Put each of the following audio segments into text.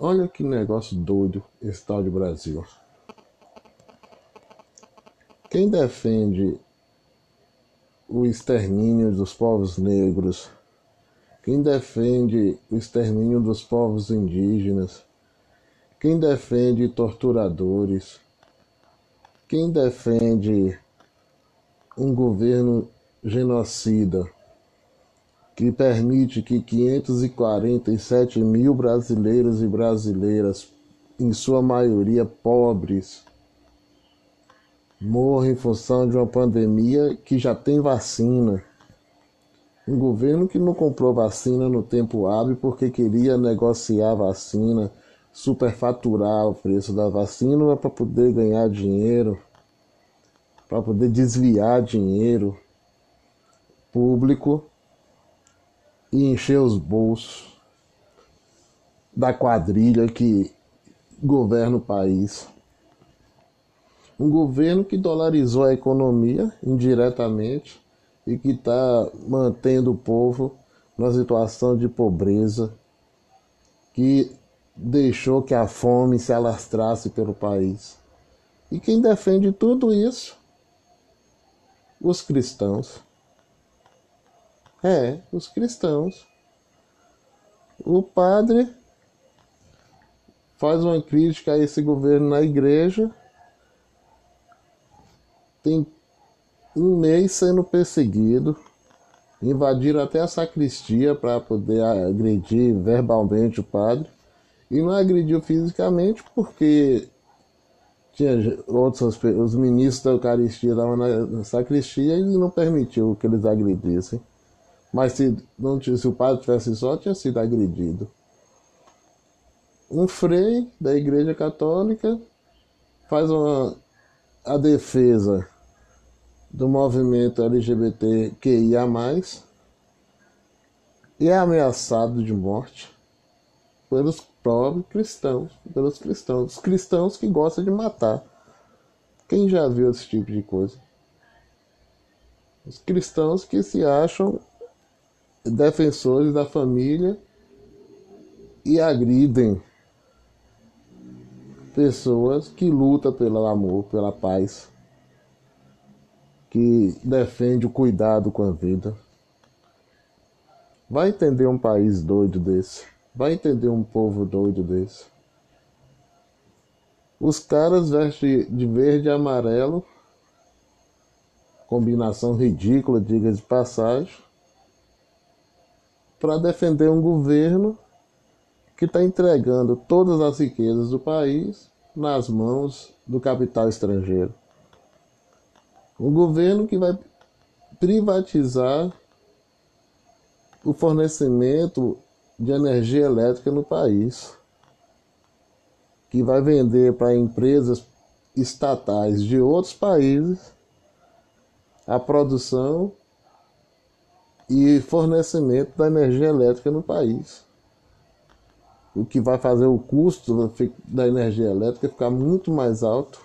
Olha que negócio doido esse tal de Brasil. Quem defende o extermínio dos povos negros, quem defende o extermínio dos povos indígenas, quem defende torturadores, quem defende um governo genocida que permite que 547 mil brasileiros e brasileiras, em sua maioria pobres, morram em função de uma pandemia que já tem vacina. Um governo que não comprou vacina no tempo hábil porque queria negociar vacina, superfaturar o preço da vacina para poder ganhar dinheiro, para poder desviar dinheiro público e encher os bolsos da quadrilha que governa o país. Um governo que dolarizou a economia indiretamente e que está mantendo o povo numa situação de pobreza, que deixou que a fome se alastrasse pelo país. E quem defende tudo isso? Os cristãos. É, os cristãos. O padre faz uma crítica a esse governo na igreja. Tem um mês sendo perseguido. Invadiram até a sacristia para poder agredir verbalmente o padre. E não agrediu fisicamente porque tinha outros os ministros da Eucaristia estavam na sacristia e não permitiu que eles agredissem. Mas se, não, se o padre tivesse só, tinha sido agredido. Um frei da Igreja Católica faz uma, a defesa do movimento LGBTQIA, e é ameaçado de morte pelos próprios cristãos, pelos cristãos, os cristãos que gostam de matar. Quem já viu esse tipo de coisa? Os cristãos que se acham defensores da família e agridem pessoas que lutam pelo amor, pela paz, que defende o cuidado com a vida. Vai entender um país doido desse? Vai entender um povo doido desse? Os caras vestem de verde e amarelo, combinação ridícula, diga de passagem para defender um governo que está entregando todas as riquezas do país nas mãos do capital estrangeiro. Um governo que vai privatizar o fornecimento de energia elétrica no país, que vai vender para empresas estatais de outros países a produção e fornecimento da energia elétrica no país. O que vai fazer o custo da energia elétrica ficar muito mais alto.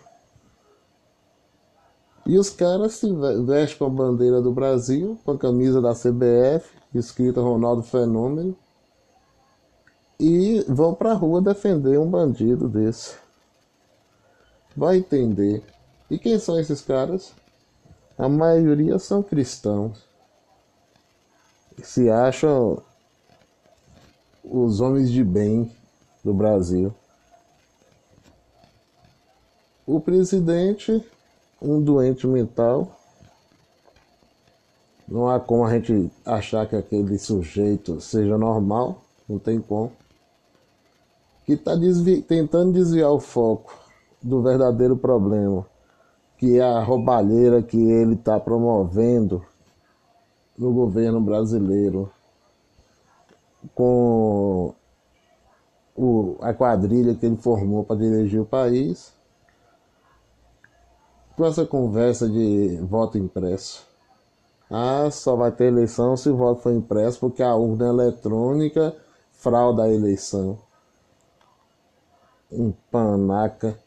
E os caras se vestem com a bandeira do Brasil, com a camisa da CBF, escrita Ronaldo Fenômeno, e vão para a rua defender um bandido desse. Vai entender. E quem são esses caras? A maioria são cristãos se acham os homens de bem do Brasil. O presidente, um doente mental, não há como a gente achar que aquele sujeito seja normal, não tem como. Que está desvi tentando desviar o foco do verdadeiro problema, que é a roubalheira que ele está promovendo no governo brasileiro com o, a quadrilha que ele formou para dirigir o país, com essa conversa de voto impresso. Ah, só vai ter eleição se o voto for impresso, porque a urna eletrônica frauda a eleição. Um panaca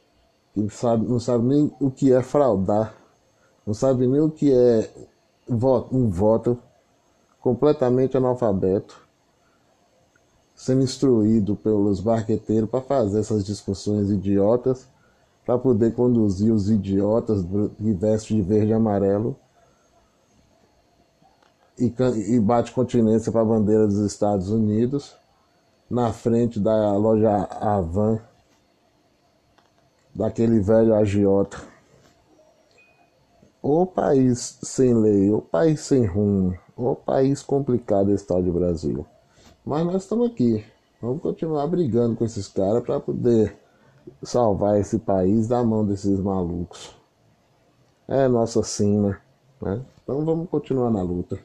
que não sabe, não sabe nem o que é fraudar, não sabe nem o que é um voto completamente analfabeto. sendo instruído pelos barqueteiros para fazer essas discussões idiotas, para poder conduzir os idiotas que vestem de verde e amarelo e, e bate continência para a bandeira dos Estados Unidos na frente da loja Avan daquele velho agiota. O país sem lei, o país sem rumo, o país complicado esse tal de Brasil. Mas nós estamos aqui. Vamos continuar brigando com esses caras para poder salvar esse país da mão desses malucos. É nossa sina, né? Então vamos continuar na luta.